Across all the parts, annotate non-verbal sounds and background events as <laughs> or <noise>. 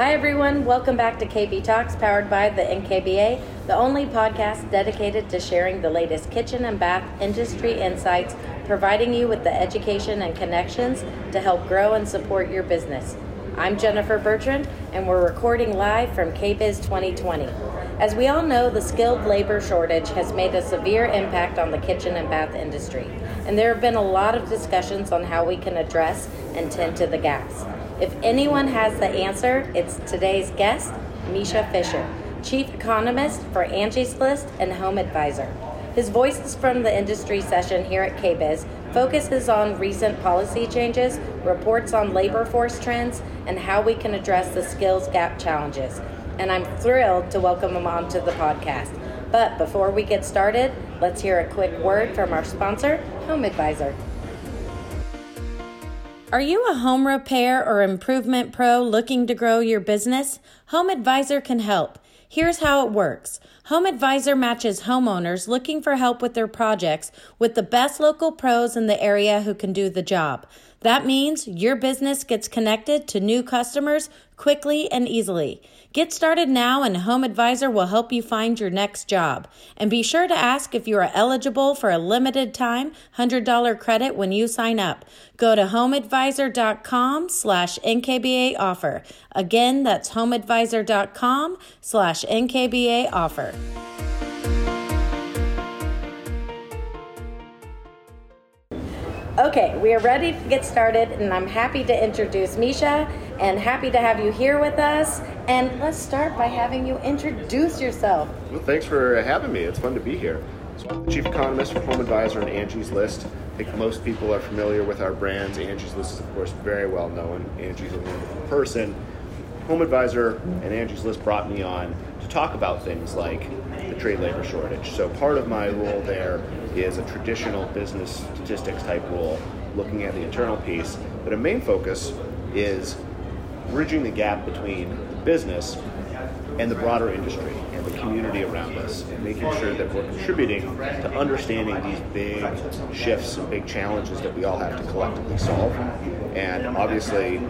Hi, everyone. Welcome back to KB Talks, powered by the NKBA, the only podcast dedicated to sharing the latest kitchen and bath industry insights, providing you with the education and connections to help grow and support your business. I'm Jennifer Bertrand, and we're recording live from KBIS 2020. As we all know, the skilled labor shortage has made a severe impact on the kitchen and bath industry, and there have been a lot of discussions on how we can address and tend to the gaps. If anyone has the answer, it's today's guest, Mischa Fisher, Chief Economist for Angie's List and Home Advisor. His Voices from the Industry session here at KBIS focuses on recent policy changes, reports on labor force trends, and how we can address the skills gap challenges. And I'm thrilled to welcome him onto the podcast. But before we get started, let's hear a quick word from our sponsor, Home Advisor. Are you a home repair or improvement pro looking to grow your business? Home Advisor can help. Here's how it works Home Advisor matches homeowners looking for help with their projects with the best local pros in the area who can do the job. That means your business gets connected to new customers quickly and easily. Get started now, and Home Advisor will help you find your next job. And be sure to ask if you are eligible for a limited time $100 credit when you sign up. Go to homeadvisor.com slash NKBA offer. Again, that's homeadvisor.com slash NKBA offer. Okay, we are ready to get started, and I'm happy to introduce Mischa and happy to have you here with us. And let's start by having you introduce yourself. Well, thanks for having me. It's fun to be here. So I'm the Chief Economist for Home Advisor and Angie's List. I think most people are familiar with our brands. Angie's List is, of course, very well known. Angie's a wonderful person. Home Advisor and Angie's List brought me on to talk about things like the trade labor shortage. So part of my role there is a traditional business statistics type role, looking at the internal piece. But a main focus is bridging the gap between the business and the broader industry and the community around us, and making sure that we're contributing to understanding these big shifts and big challenges that we all have to collectively solve. And obviously,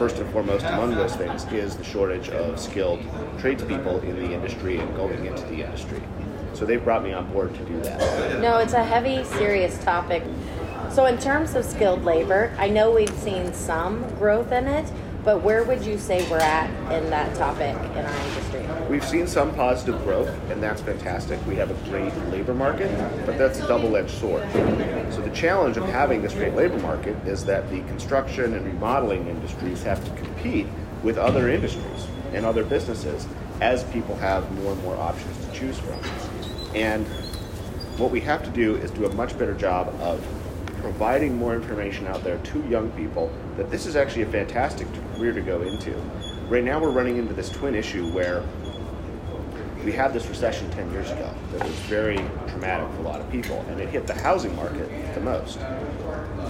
first and foremost among those things is the shortage of skilled tradespeople in the industry and going into the industry. So they brought me on board to do that. No, it's a heavy, serious topic. So, in terms of skilled labor, I know we've seen some growth in it, but where would you say we're at in that topic in our industry? We've seen some positive growth, and that's fantastic. We have a great labor market, but that's a double edged sword. So, the challenge of having this great labor market is that the construction and remodeling industries have to compete with other industries and other businesses as people have more and more options to choose from. And what we have to do is do a much better job of providing more information out there to young people that this is actually a fantastic career to go into. Right now, we're running into this twin issue where we had this recession 10 years ago that was very traumatic for a lot of people, and it hit the housing market the most.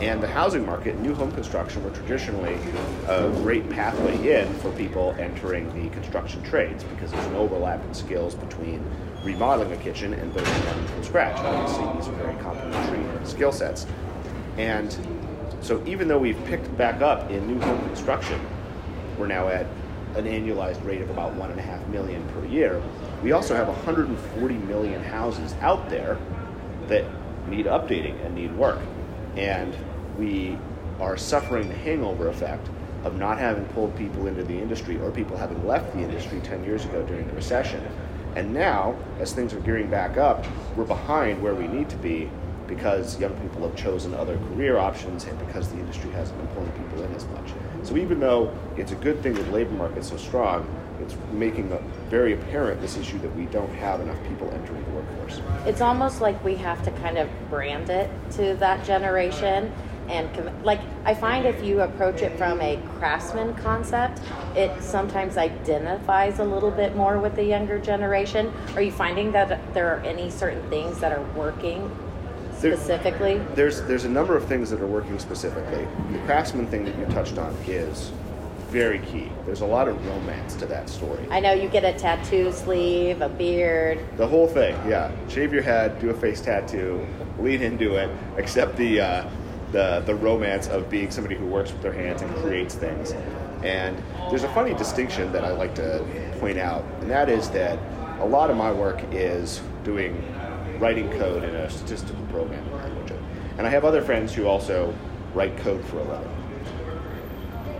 And the housing market, new home construction, were traditionally a great pathway in for people entering the construction trades because there's an overlap in skills between remodeling a kitchen and building one from scratch. Obviously, these are very complementary skill sets. And so, even though we've picked back up in new home construction, we're now at an annualized rate of about one and a half million per year. We also have 140 million houses out there that need updating and need work. And we are suffering the hangover effect of not having pulled people into the industry or people having left the industry 10 years ago during the recession. And now, as things are gearing back up, we're behind where we need to be because young people have chosen other career options and because the industry hasn't been pulling people in as much. So even though it's a good thing that the labor market's so strong, it's making very apparent this issue that we don't have enough people entering the workforce. It's almost like we have to kind of brand it to that generation and like I find if you approach it from a craftsman concept, it sometimes identifies a little bit more with the younger generation. Are you finding that there are any certain things that are working specifically? There, there's there's a number of things that are working specifically. The craftsman thing that you touched on is very key. There's a lot of romance to that story. I know you get a tattoo sleeve, a beard. The whole thing, yeah. Shave your head, do a face tattoo, lean into it, accept the uh, the the romance of being somebody who works with their hands and creates things. And there's a funny distinction that I like to point out, and that is that a lot of my work is doing writing code in a statistical programming language. And I have other friends who also write code for a living.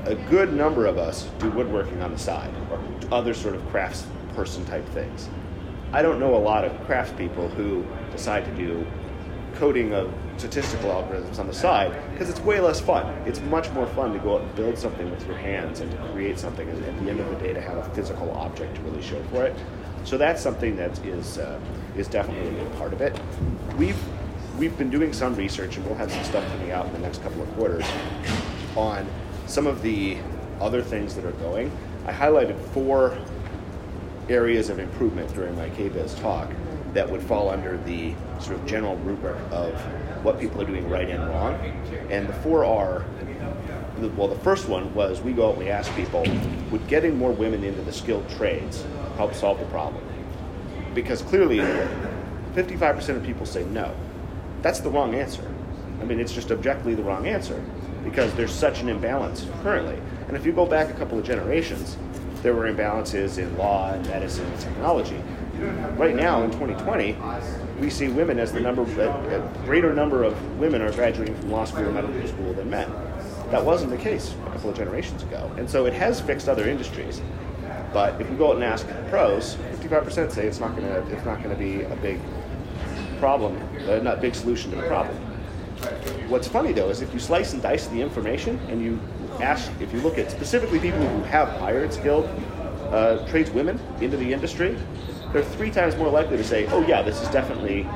A good number of us do woodworking on the side or other sort of crafts person type things. I don't know a lot of craftspeople who decide to do coding of statistical algorithms on the side because it's way less fun. It's much more fun to go out and build something with your hands and to create something and at the end of the day to have a physical object to really show for it. So that's something that is uh, is definitely a big part of it. We've we've been doing some research and we'll have some stuff coming out in the next couple of quarters on some of the other things that are going. I highlighted four areas of improvement during my KBIS talk that would fall under the sort of general rubric of what people are doing right and wrong. And the four are well, the first one was we go out and we ask people, would getting more women into the skilled trades help solve the problem? Because clearly, 55% of people say no. That's the wrong answer. I mean, it's just objectively the wrong answer because there's such an imbalance currently. And if you go back a couple of generations, there were imbalances in law and medicine and technology. Right now, in 2020, we see women as the number, a, a greater number of women are graduating from law school or medical school than men. That wasn't the case a couple of generations ago. And so it has fixed other industries. But if we go out and ask pros, 55% say it's not going to it's not to be a big problem, uh, not a big solution to the problem. What's funny though is if you slice and dice the information and you ask, if you look at specifically people who have hired skilled uh, tradeswomen into the industry, they're three times more likely to say, "Oh yeah, this is definitely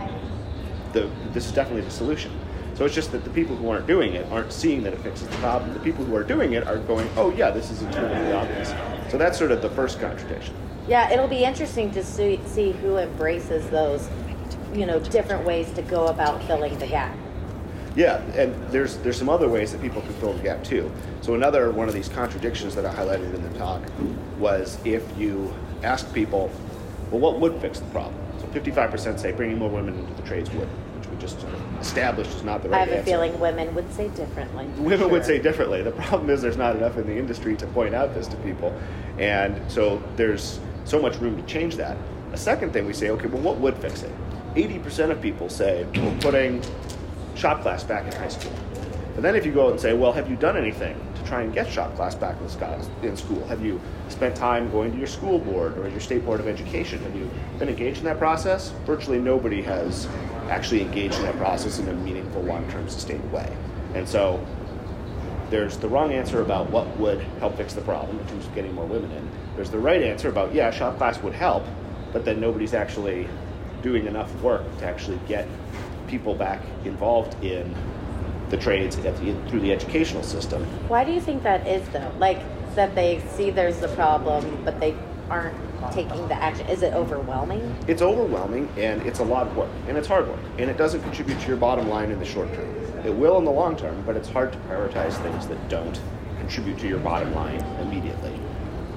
the this is definitely the solution." So it's just that the people who aren't doing it aren't seeing that it fixes the problem. The people who are doing it are going, "Oh yeah, this is intuitively obvious." So that's sort of the first contradiction. Yeah, it'll be interesting to see, see who embraces those, you know, different ways to go about filling the gap. Yeah, and there's there's some other ways that people can fill the gap too. So another one of these contradictions that I highlighted in the talk was if you ask people, well, what would fix the problem? So 55% say bringing more women into the trades would, which we just established is not the right I have answer. a feeling women would say differently. Women Sure. would say differently. The problem is there's not enough in the industry to point out this to people. And so there's so much room to change that. A second thing we say, okay, well, what would fix it? 80% of people say, well, putting shop class back in high school. But then if you go out and say, well, have you done anything to try and get shop class back in in school? Have you spent time going to your school board or your state board of education? Have you been engaged in that process? Virtually nobody has actually engaged in that process in a meaningful, long-term, sustained way. And so there's the wrong answer about what would help fix the problem in terms of getting more women in. There's the right answer about, yeah, shop class would help, but then nobody's actually doing enough work to actually get people back involved in the trades the, through the educational system. Why do you think that is though? Like that they see there's the problem, but they aren't taking the action. Is it overwhelming? It's overwhelming and it's a lot of work and it's hard work and it doesn't contribute to your bottom line in the short term. It will in the long term, but it's hard to prioritize things that don't contribute to your bottom line immediately.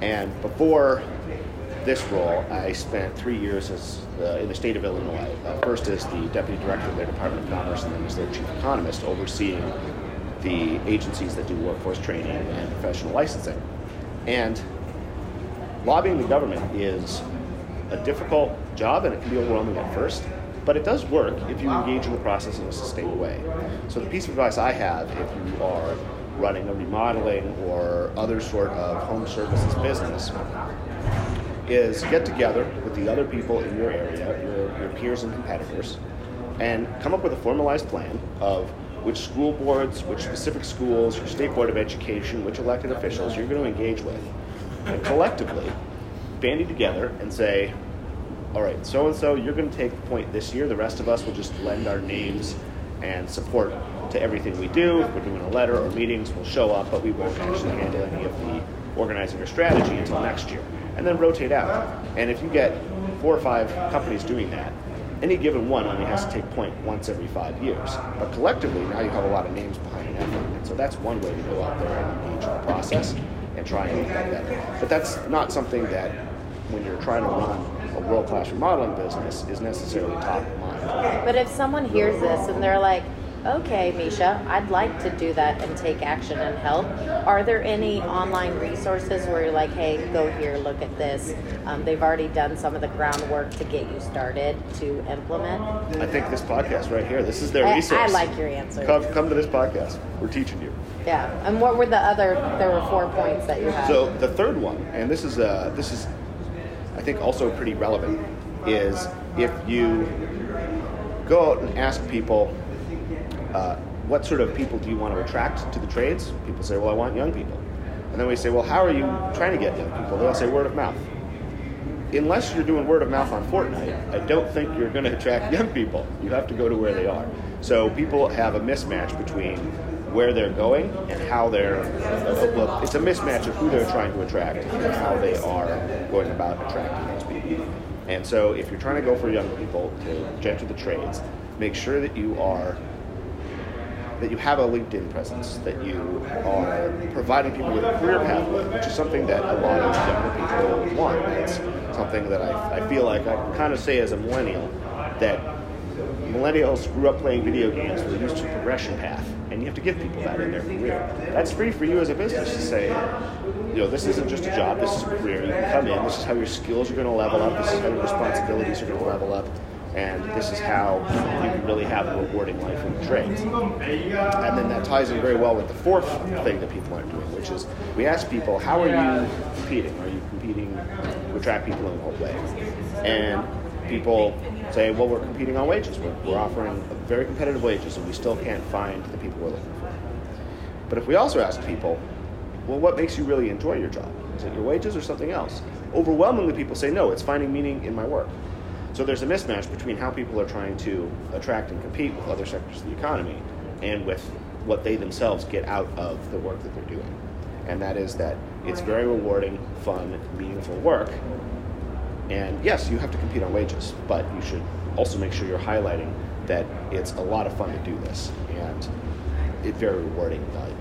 And before this role, I spent three years as uh, in the state of Illinois. Uh, first as the deputy director of their Department of Commerce, and then as their chief economist, overseeing the agencies that do workforce training and professional licensing. And lobbying the government is a difficult job, and it can be overwhelming at first. But it does work if you engage in the process in a sustained way. So the piece of advice I have, if you are running a remodeling or other sort of home services business, is get together with the other people in your area, your, your peers and competitors, and come up with a formalized plan of which school boards, which specific schools, your state board of education, which elected officials you're going to engage with, collectively bandy together and say, all right, so and so, you're going to take the point this year. The rest of us will just lend our names and support to everything we do. If we're doing a letter or meetings, we'll show up, but we won't actually handle any of the organizing or strategy until next year. And then rotate out. And if you get four or five companies doing that, any given one only has to take point once every five years. But collectively, now you have a lot of names behind an effort. And so that's one way to go out there and engage in the process and try and make that better. But that's not something that, when you're trying to run a world class remodeling business, is necessarily top of mind. But if someone hears this and they're like, okay, Mischa, I'd like to do that and take action and help. Are there any online resources where you're like, hey, go here, look at this? Um, they've already done some of the groundwork to get you started to implement. I think this podcast right here, this is their I, resource. I like your answer. Come, come to this podcast. We're teaching you. Yeah. And what were the other? There were four points that you had. So the third one, and this is uh, this is, I think, also pretty relevant, is if you go out and ask people, uh, what sort of people do you want to attract to the trades? People say, well, I want young people. And then we say, well, how are you trying to get young people? They'll say word of mouth. Unless you're doing word of mouth on Fortnite, I don't think you're going to attract young people. You have to go to where they are. So people have a mismatch between where they're going and how they're. It's a mismatch of who they're trying to attract and how they are going about attracting those people. And so, if you're trying to go for young people to enter the trades, make sure that you are that you have a LinkedIn presence, that you are providing people with a career pathway, which is something that a lot of younger people want. It's something that I, I feel like I kind of say as a millennial that millennials grew up playing video games, we're used to progression path, and you have to give people that in their career. That's free for you as a business to say, you know, this isn't just a job, this is a career. You can come in, this is how your skills are going to level up, this is how your responsibilities are going to level up and this is how you can really have a rewarding life in the trades. And then that ties in very well with the fourth thing that people aren't doing, which is we ask people, how are you competing? Are you competing to attract people in what way? And people say, well, we're competing on wages. We're, we're offering very competitive wages, and we still can't find the people we're looking for. But if we also ask people, well, what makes you really enjoy your job? Is it your wages or something else? Overwhelmingly, people say, no, it's finding meaning in my work. So there's a mismatch between how people are trying to attract and compete with other sectors of the economy and with what they themselves get out of the work that they're doing. And that is that it's very rewarding, fun, meaningful work. And yes, you have to compete on wages, but you should also make sure you're highlighting that it's a lot of fun to do this and it's very rewarding and.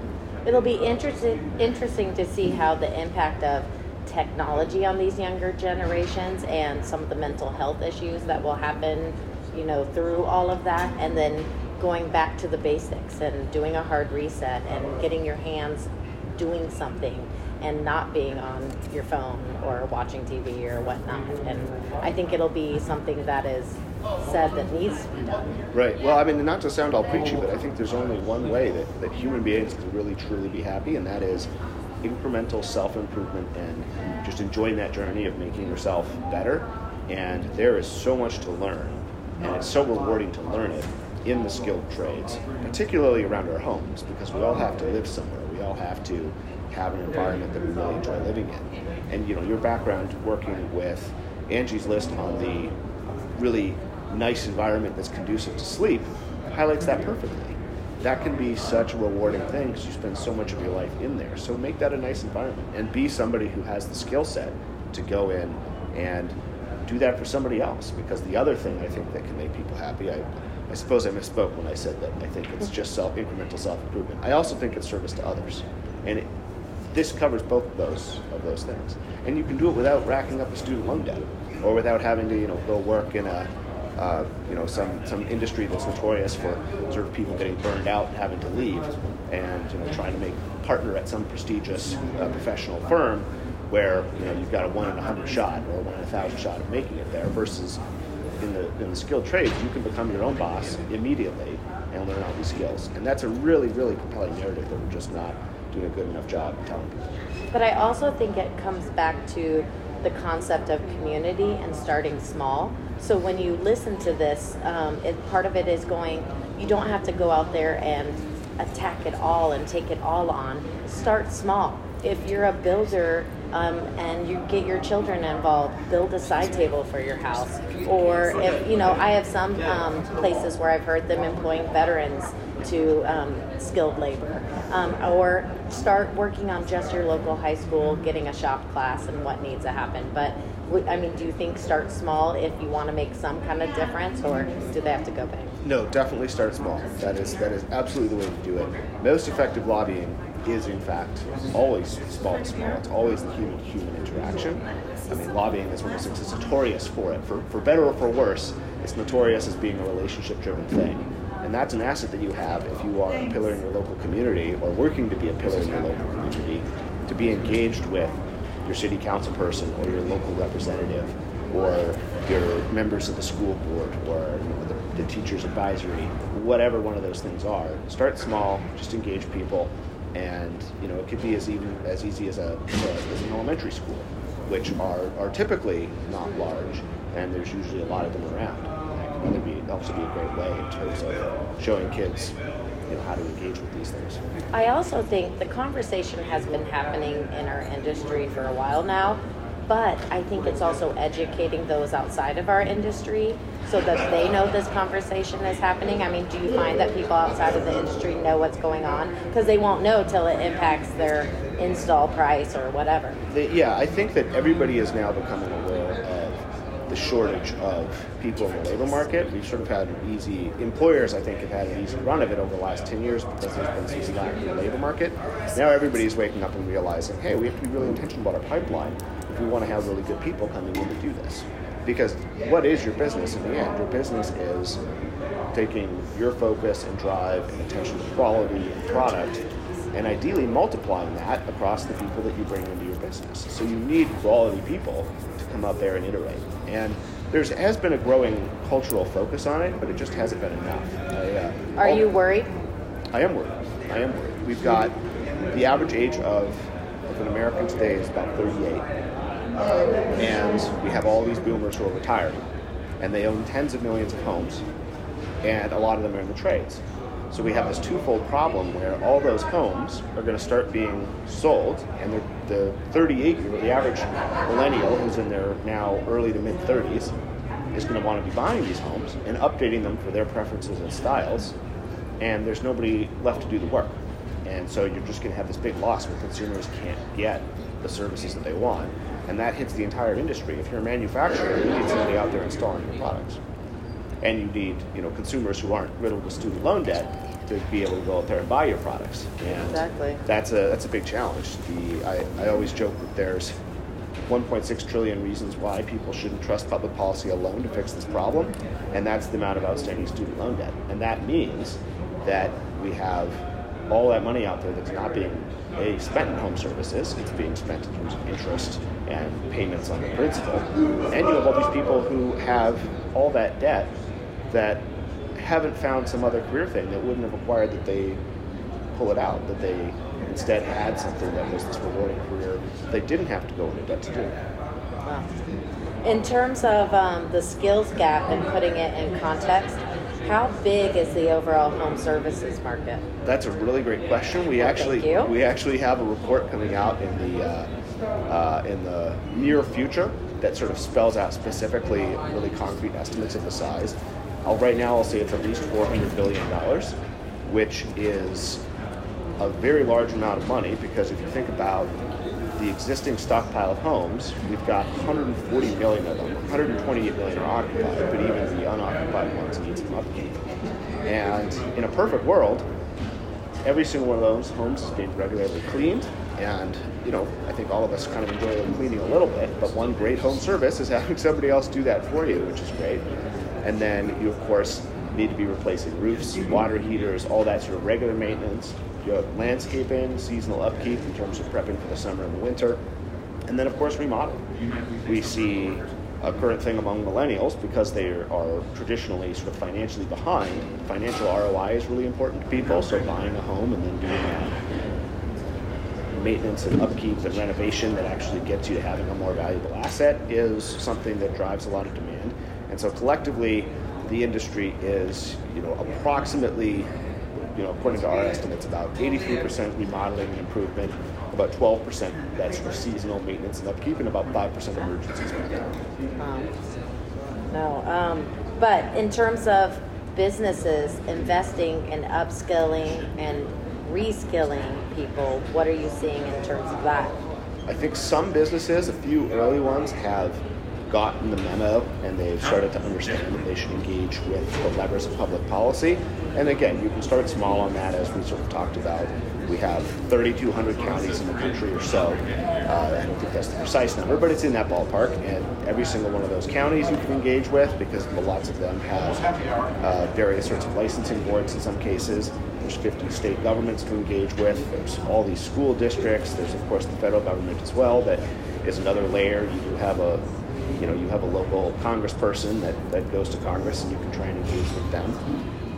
It'll be interesting interesting to see how the impact of technology on these younger generations and some of the mental health issues that will happen, you know, through all of that, and then going back to the basics and doing a hard reset and getting your hands doing something and not being on your phone or watching TV or whatnot. And I think it'll be something that is said that needs to be done. Right. Well, I mean, not to sound all preachy, but I think there's only one way that, that human beings can really truly be happy, and that is incremental self improvement and just enjoying that journey of making yourself better. And there is so much to learn, and it's so rewarding to learn it in the skilled trades, particularly around our homes, because we all have to live somewhere. We all have to have an environment that we really enjoy living in. And you know, your background working with Angie's List on the really nice environment that's conducive to sleep highlights that perfectly. That can be such a rewarding thing because you spend so much of your life in there. So make that a nice environment and be somebody who has the skill set to go in and do that for somebody else. Because the other thing I think that can make people happy, I, I suppose I misspoke when I said that I think it's just self incremental self improvement. I also think it's service to others, and it, this covers both of those of those things. And you can do it without racking up a student loan debt, or without having to you know go work in a uh, you know some some industry that's notorious for sort of people getting burned out and having to leave, and you know trying to make partner at some prestigious uh, professional firm where you know you've got a one in a hundred shot or one in a thousand shot of making it there versus in the in the skilled trades you can become your own boss immediately and learn all these skills and that's a really really compelling narrative that we're just not a good enough job telling people But I also think it comes back to the concept of community and starting small. So when you listen to this, um, it, part of it is going, you don't have to go out there and attack it all and take it all on. Start small. If you're a builder um, and you get your children involved, build a side table for your house. Or if, you know, I have some um, places where I've heard them employing veterans to um, skilled labor. Um, or start working on just your local high school, getting a shop class and what needs to happen. But I mean, do you think start small if you want to make some kind of difference, or do they have to go big? No, definitely start small. That is that is absolutely the way to do it. Most effective lobbying is in fact always small to small. It's always the human human interaction. I mean, lobbying is that's notorious for it. For, for better or for worse, it's notorious as being a relationship driven thing. And that's an asset that you have if you are a pillar in your local community or working to be a pillar in your local community, to be engaged with your city council person or your local representative or your members of the school board or you know, the, the teachers advisory, whatever one of those things are. Start small, just engage people, and you know it could be as even as easy as a as an elementary school, which are are typically not large, and there's usually a lot of them around. Can be also be a great way in terms of showing kids you know how to engage with these things. I also think the conversation has been happening in our industry for a while now but I think it's also educating those outside of our industry so that they know this conversation is happening. I mean, do you find that people outside of the industry know what's going on? Because they won't know till it impacts their install price or whatever. The, yeah, I think that everybody is now becoming the shortage of people in the labor market. We've sort of had an easy, employers I think have had an easy run of it over the last 10 years because there's been some slack in the labor market. Now everybody's waking up and realizing, hey, we have to be really intentional about our pipeline if we want to have really good people coming in to do this. Because what is your business in the end? Your business is taking your focus and drive and attention to quality and product and ideally multiplying that across the people that you bring into your business. So you need quality people come out there and iterate. And there's has been a growing cultural focus on it, but it just hasn't been enough. I, uh, Are you worried? I am worried. I am worried. We've got the average age of, of an American today is about 38 and we have all these boomers who are retiring, and they own tens of millions of homes, and a lot of them are in the trades. So we have this twofold problem where all those homes are going to start being sold, and the 38 year, old, the average millennial who's in their now early to mid 30s, is going to want to be buying these homes and updating them for their preferences and styles, and there's nobody left to do the work. And so you're just going to have this big loss where consumers can't get the services that they want and that hits the entire industry. If you're a manufacturer, you need somebody out there installing your products, and you need you know consumers who aren't riddled with student loan debt to be able to go out there and buy your products. And exactly. That's a that's a big challenge. The I, I always joke that there's 1.6 trillion reasons why people shouldn't trust public policy alone to fix this problem, and that's the amount of outstanding student loan debt. And that means that we have all that money out there that's not being a spent in home services, it's being spent in terms of interest and payments on the principal. And you have all these people who have all that debt that haven't found some other career thing that wouldn't have required that they pull it out, that they instead had something that was this rewarding career they didn't have to go into debt to do. Wow. In terms of um, the skills gap and putting it in context, how big is the overall home services market? That's a really great question. We actually we actually have a report coming out in the uh, uh, in the near future that sort of spells out specifically really concrete estimates of the size. I'll, right now, I'll say it's at least four hundred billion dollars, which is a very large amount of money because if you think about the existing stockpile of homes, we've got 140 million of them. 128 million are occupied, but even the unoccupied ones need some upkeep. And in a perfect world, every single one of those homes is being regularly cleaned. And, you know, I think all of us kind of enjoy cleaning a little bit, but one great home service is having <laughs> somebody else do that for you, which is great. And then you, of course, need to be replacing roofs, water heaters, all that sort of regular maintenance. You have landscaping, seasonal upkeep in terms of prepping for the summer and the winter. And then, of course, remodel. We see a current thing among millennials because they are traditionally sort of financially behind. Financial ROI is really important to people, so buying a home and then doing that maintenance and upkeep and renovation that actually gets you to having a more valuable asset is something that drives a lot of demand. And so collectively, the industry is, you know, approximately, you know, according to our estimates, about 83% remodeling and improvement, about 12% that's for seasonal maintenance and upkeep, and about 5% emergency spending. Um, no, um, but in terms of businesses investing in upskilling and reskilling people, what are you seeing in terms of that? I think some businesses, a few early ones, have gotten the memo and they've started to understand that they should engage with the levers of public policy. And again, you can start small on that, as we sort of talked about We have 3,200 counties in the country or so. Uh, I don't think that's the precise number, but it's in that ballpark. And every single one of those counties you can engage with because lots of them have uh, various sorts of licensing boards in some cases. There's 50 state governments to engage with. There's all these school districts. There's of course the federal government as well. That is another layer. You do have a you know you have a local congressperson that, that goes to Congress and you can try and engage with them.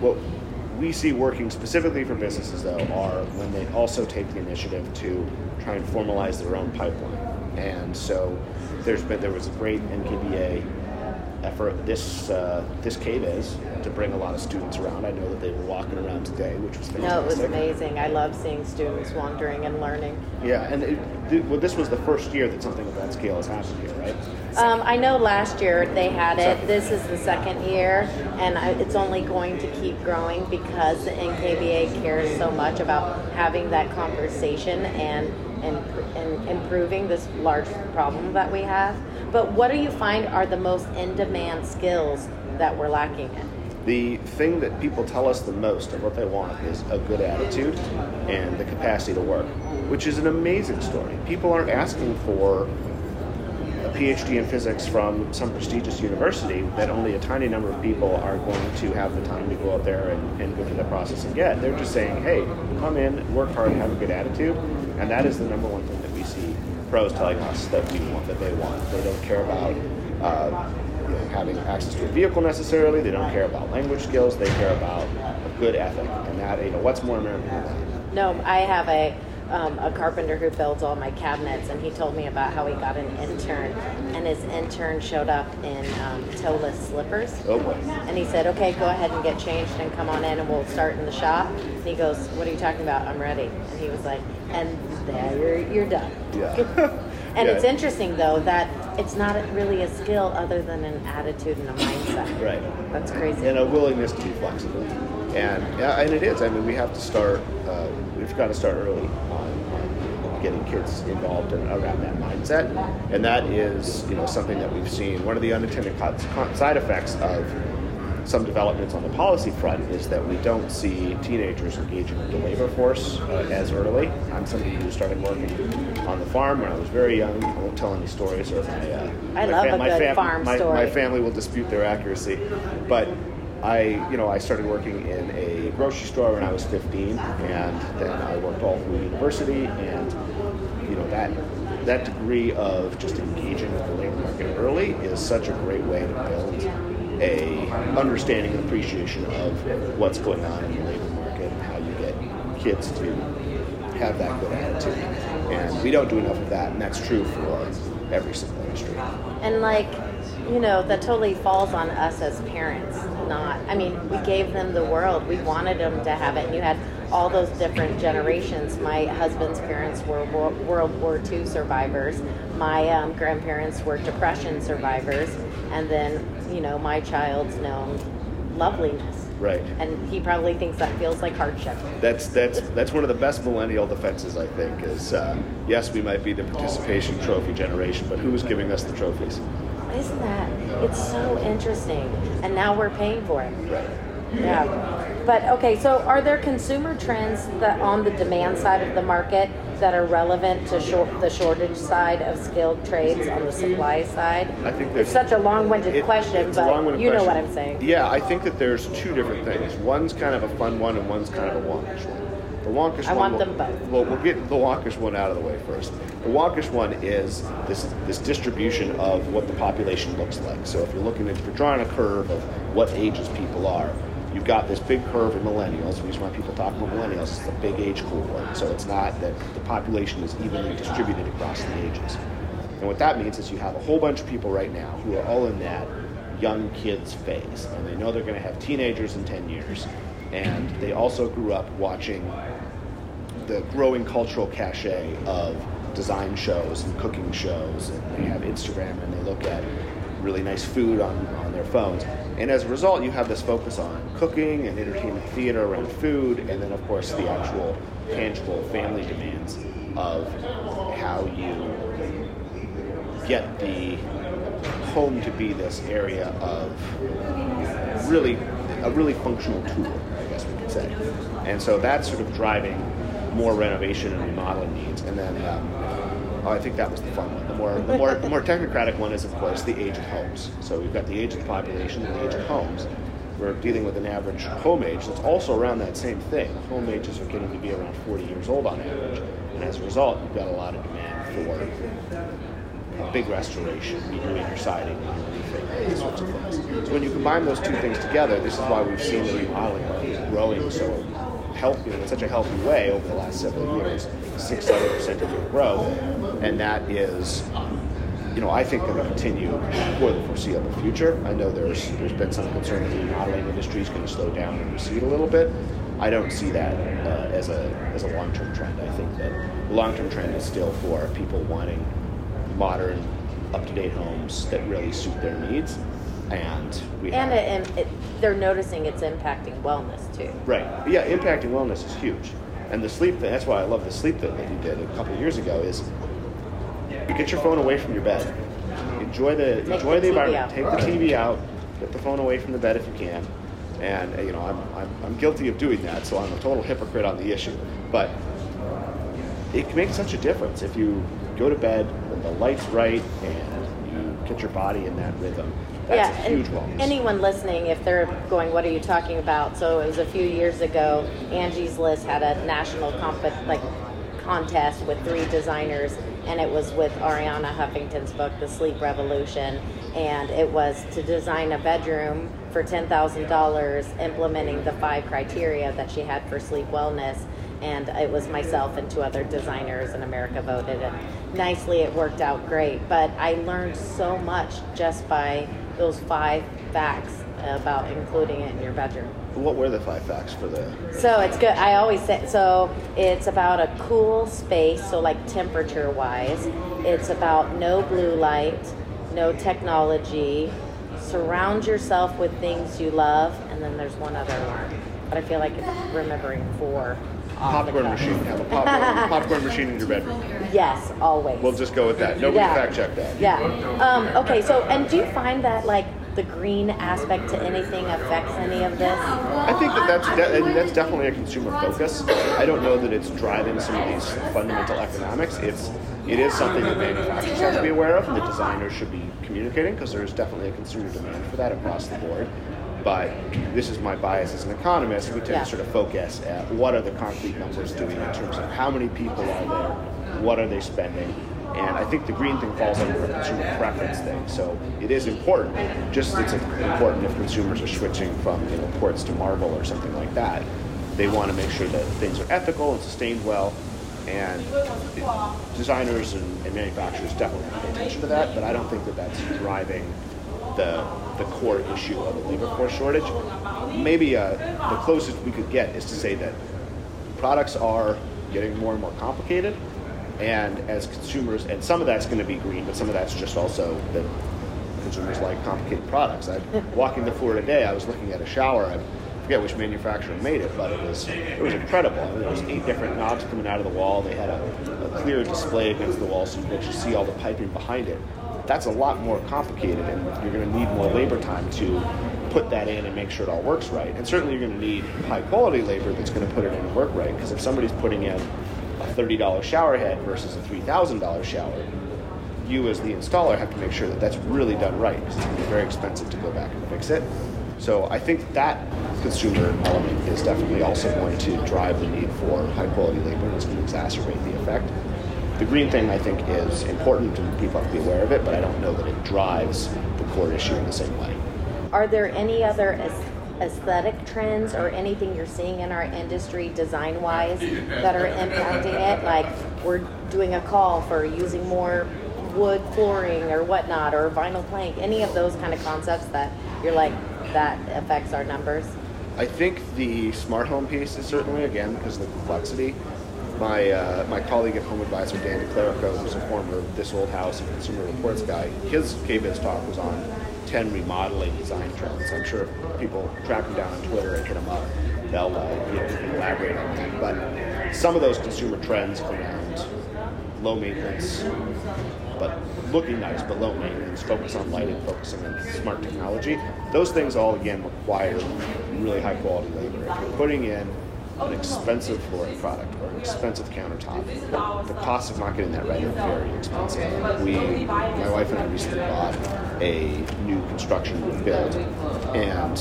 What we see working specifically for businesses though are when they also take the initiative to try and formalize their own pipeline. And so there's been there was a great NKBA effort this uh, this KBIS to bring a lot of students around. I know that they were walking around today, which was fantastic. No, it was amazing. I love seeing students wandering and learning. Yeah, and it, th- well, this was the first year that something of that scale has happened here, right? Um, I know last year they had it. This is the second year, and I, it's only going to keep growing because the NKBA cares so much about having that conversation and and, and improving this large problem that we have. But what do you find are the most in-demand skills that we're lacking in? The thing that people tell us the most of what they want is a good attitude and the capacity to work, which is an amazing story. People aren't asking for a PhD in physics from some prestigious university that only a tiny number of people are going to have the time to go out there and, and go through that process and get. They're just saying, hey, come in, work hard, have a good attitude. And that is the number one thing that we see pros telling us that we want, that they want. They don't care about uh, you know, having access to a vehicle necessarily. They don't care about language skills. They care about a good ethic. And that, you know, what's more American than that? No, I have a um, a carpenter who builds all my cabinets, and he told me about how he got an intern, and his intern showed up in um, toeless slippers. Oh. And he said, "Okay, go ahead and get changed and come on in, and we'll start in the shop." And he goes, "What are you talking about? I'm ready." And he was like, "And there you're you're done." Yeah. <laughs> And Yeah. it's interesting though that it's not really a skill other than an attitude and a mindset. Right. That's crazy. and a willingness to be flexible. And and it is. I mean, we have to start. Uh, we've got to start early getting kids involved in, around that mindset, and that is, you know, something that we've seen. One of the unintended side effects of some developments on the policy front is that we don't see teenagers engaging with the labor force uh, as early. I'm somebody who started working on the farm when I was very young. I won't tell any stories or my. Uh, I my love a my good farm my, story. My family will dispute their accuracy, but I, you know, I started working in a grocery store when I was 15, and then I worked all through university, and you know that that degree of just engaging with the labor market early is such a great way to build a understanding and appreciation of what's going on in the labor market and how you get kids to have that good attitude. And we don't do enough of that, and that's true for every single industry. And like, you know, that totally falls on us as parents. Not, I mean, we gave them the world. We wanted them to have it. And you had all those different generations. My husband's parents were World War II survivors. My um, grandparents were Depression survivors. And then, you know, my child's known loveliness. Right. And he probably thinks that feels like hardship. That's that's that's one of the best millennial defenses, I think. Is uh, yes, we might be the participation trophy generation, but who's giving us the trophies? Isn't that? It's so interesting. And now we're paying for it. Right. Yeah. But okay, so are there consumer trends that on the demand side of the market that are relevant to short, the shortage side of skilled trades on the supply side? I think it's there's- such a long-winded It- question, but long-winded you know what. I'm saying. Yeah, I think that there's two different things. One's kind of a fun one, and one's kind of a wonkish one. The wonkish I one. want will- them both. Well, we'll get the wonkish one out of the way first. The wonkish one is this this distribution of what the population looks like. So if you're looking at if you're drawing a curve of what ages people are, you've got this big curve in millennials. The reason why people talk about millennials is it's a big age cohort. So it's not that the population is evenly distributed across the ages. And what that means is you have a whole bunch of people right now who are all in that young kids phase, and they know they're going to have teenagers in 10 years. And they also grew up watching the growing cultural cachet of design shows and cooking shows, and they have Instagram and they look at really nice food on, on their phones. And as a result, you have this focus on cooking and entertainment theater around food, and then, of course, the actual tangible family demands of how you get the home to be this area of really a really functional tool, I guess we could say. And so that's sort of driving more renovation and remodeling needs. And then um, oh, I think that was the fun one. The more the more the more technocratic one is of course the age of homes. So we've got the age of the population and the age of homes. We're dealing with an average home age that's also around that same thing. Home ages are getting to be around 40 years old on average, and as a result, you've got a lot of demand for big restoration, your siding, roofing, these sorts of things. So when you combine those two things together, this is why we've seen the remodeling growing so healthy in such a healthy way over the last several years, six, seven percent of year growth, and that is you know, I think going to continue for the foreseeable future. I know there's there's been some concern that the remodeling industry is going to slow down and recede a little bit. I don't see that uh, as a as a long term trend. I think that the long term trend is still for people wanting modern, up to date homes that really suit their needs. And we and it, it, they're noticing it's impacting wellness too. Right. Yeah, impacting wellness is huge. And the sleep thing, that's why I love the sleep thing that you did a couple of years ago, is you get your phone away from your bed. Enjoy the Take enjoy the the, environment. out. Take the TV out. Get the phone away from the bed if you can. And you know, I'm, I'm, I'm guilty of doing that, so I'm a total hypocrite on the issue. But it can make such a difference if you go to bed when the light's right and you get your body in that rhythm. That's yeah, a huge wellness. anyone listening, if they're going, "What are you talking about?" So it was a few years ago. Angie's List had a national comp like contest with three designers, and it was with Arianna Huffington's book, The Sleep Revolution, and it was to design a bedroom for ten thousand dollars, implementing the five criteria that she had for sleep wellness. And it was myself and two other designers, and America voted, and nicely it worked out great. But I learned so much just by those five facts about including it in your bedroom. what were the five facts for the? So it's good. I always say so. It's about a cool space. So like temperature wise, it's about no blue light, no technology. Surround yourself with things you love, and then there's one other one. But I feel like it's remembering four. Off Popcorn machine. Have a popcorn, <laughs> popcorn machine in your bedroom. Yes, always. We'll just go with that. Nobody Yeah. fact check that. Yeah. Um, okay. So, and do you find that like the green aspect to anything affects any of this? I think that that's de- and that's definitely a consumer focus. I don't know that it's driving some of these fundamental economics. It's it is something that manufacturers have to be aware of, and the designers should be communicating because there is definitely a consumer demand for that across the board. But this is my bias as an economist. We tend Yeah. to sort of focus at what are the concrete numbers doing in terms of how many people are there, what are they spending, and I think the green thing falls under a consumer preference thing. So it is important, just as it's important if consumers are switching from you know quartz to marble or something like that. They want to make sure that things are ethical and sustained well, and designers and, and manufacturers definitely pay attention to that. But I don't think that that's driving the the core issue of the labor force shortage. Maybe uh, the closest we could get is to say that products are getting more and more complicated and as consumers and some of that's going to be green but some of that's just also that consumers like complicated products. I walking the floor today i was looking at a shower. I forget which manufacturer made it but it was it was incredible. I mean, there was eight different knobs coming out of the wall. They had a, a clear display against the wall so you could actually see all the piping behind it that's a lot more complicated and you're going to need more labor time to put that in and make sure it all works right. And certainly you're going to need high quality labor that's going to put it in and work right because if somebody's putting in a $30 shower head versus a $3000 shower you as the installer have to make sure that that's really done right because it's going to be very expensive to go back and fix it. So i think that consumer element is definitely also going to drive the need for high quality labor and it's going to exacerbate the effect the green thing I think is important and people have to be aware of it, but I don't know that it drives the core issue in the same way. Are there any other aesthetic trends or anything you're seeing in our industry design wise that are impacting it? Like we're doing a call for using more wood flooring or whatnot or vinyl plank, any of those kind of concepts that you're like, that affects our numbers? I think the smart home piece is certainly, again, because of the complexity. My, uh, my colleague at Home Advisor, Dan DiClerico, who's a former This Old House and Consumer Reports guy, his KBIS talk was on 10 remodeling design trends. I'm sure people track him down on Twitter and hit him up, they'll uh, you know, elaborate on that. But some of those consumer trends around low maintenance, but looking nice, but low maintenance, focus on lighting, focusing on smart technology. Those things all again require really high quality labor. If you're putting in an expensive flooring product or an expensive countertop, the cost of not getting that right are very expensive. We, my wife and I recently bought a new construction build, and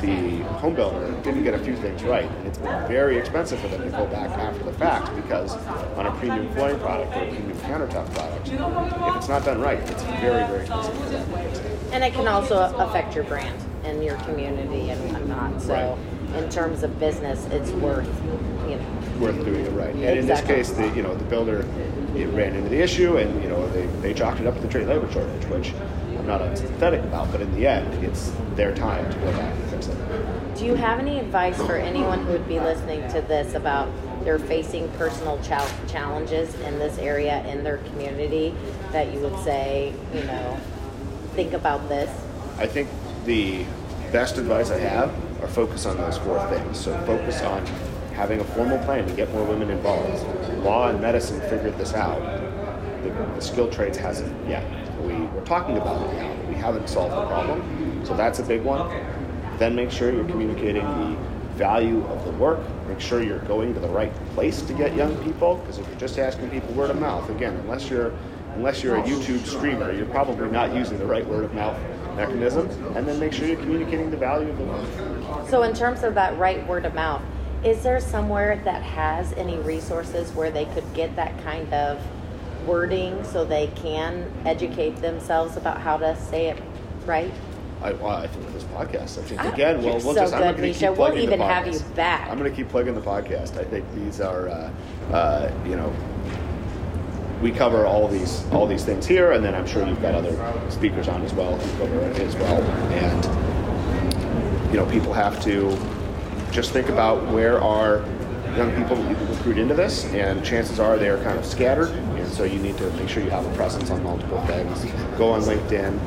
the home builder didn't get a few things right. And it's been very expensive for them to go back after the fact because on a premium flooring product or a premium countertop product, if it's not done right, it's very, very expensive for them to fix it. And it can also affect your brand and your community and whatnot. So, Right. In terms of business, it's worth, you know. worth doing it right. And in Exactly. this case, the you know the builder it ran into the issue, and you know they, they chalked it up to the trade labor shortage, which I'm not unsympathetic about. But in the end, it's their time to go back and fix it. Do you have any advice for anyone who would be listening to this about they're facing personal chal- challenges in this area in their community that you would say, you know, think about this? I think the best advice I have are focus on those four things. So focus on having a formal plan to get more women involved. Law and medicine figured this out. The, the trades hasn't yet. We, we're talking about it now, we haven't solved the problem. So that's a big one. Then make sure you're communicating the value of the work. Make sure you're going to the right place to get young people. Because if you're just asking people word of mouth, again, unless you're unless you're a YouTube streamer, you're probably not using the right word of mouth mechanism. And then make sure you're communicating the value of the work. So, in terms of that right word of mouth, is there somewhere that has any resources where they could get that kind of wording so they can educate themselves about how to say it right? I, well, I think with this podcast, I think Ah, again, well, we'll so just, I'm good, going to keep We'll plugging even the have podcast. you back. I'm going to keep plugging the podcast. I think these are, uh, uh, you know, we cover all these all these things here, and then I'm sure you've got other speakers on as well who cover it as well. And you know, people have to just think about where are young people that you can recruit into this, and chances are they are kind of scattered, and so you need to make sure you have a presence on multiple things. Go on LinkedIn,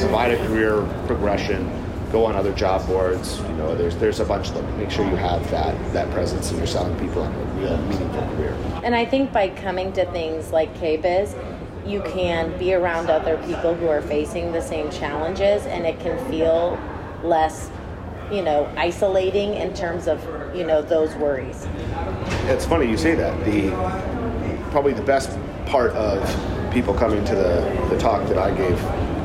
provide a career progression, go on other job boards. You know, there's there's a bunch of them. Make sure you have that that presence and you're selling people on a real meaningful career. And I think by coming to things like KBIS, you can be around other people who are facing the same challenges and it can feel less, you know, isolating in terms of, you know, those worries. It's funny you say that. The probably the best part of people coming to the, the talk that I gave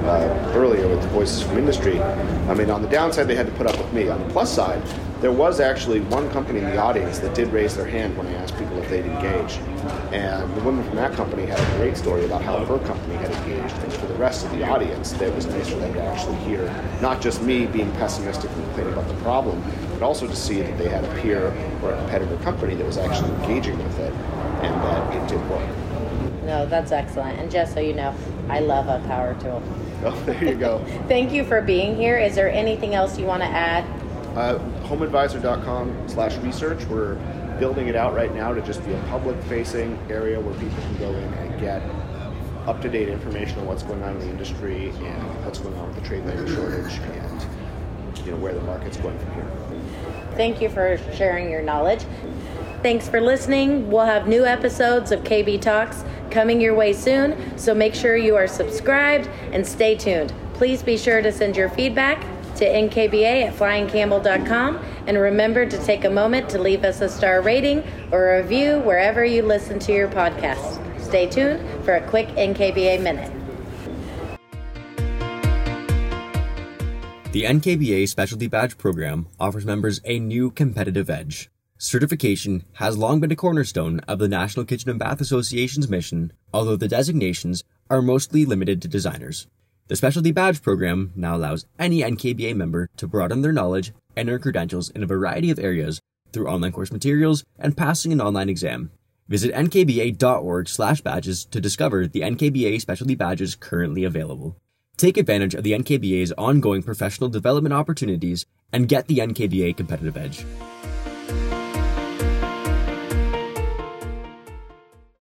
uh, earlier with the Voices from Industry. I mean, on the downside, they had to put up with me. On the plus side, there was actually one company in the audience that did raise their hand when I asked people if they'd engaged. And the woman from that company had a great story about how her company had engaged. And for the rest of the audience, it was nice for them to actually hear not just me being pessimistic and complaining about the problem, but also to see that they had a peer or a competitor company that was actually engaging with it and that it did work. No, that's excellent. And just so you know, I love a power tool. So there you go. <laughs> Thank you for being here. Is there anything else you want to add? Uh, homeadvisor.com slash research. We're building it out right now to just be a public facing area where people can go in and get up to date information on what's going on in the industry and what's going on with the trade labor shortage and you know where the market's going from here. Thank you for sharing your knowledge. Thanks for listening. We'll have new episodes of KB Talks coming your way soon, so make sure you are subscribed and stay tuned. Please be sure to send your feedback to nkba at flyingcampbell.com and remember to take a moment to leave us a star rating or a review wherever you listen to your podcast. Stay tuned for a quick NKBA minute. The NKBA Specialty Badge Program offers members a new competitive edge. Certification has long been a cornerstone of the National Kitchen and Bath Association's mission, although the designations are mostly limited to designers. The Specialty Badge Program now allows any NKBA member to broaden their knowledge and earn credentials in a variety of areas through online course materials and passing an online exam. Visit nkba.org/badges to discover the NKBA specialty badges currently available. Take advantage of the NKBA's ongoing professional development opportunities and get the NKBA competitive edge.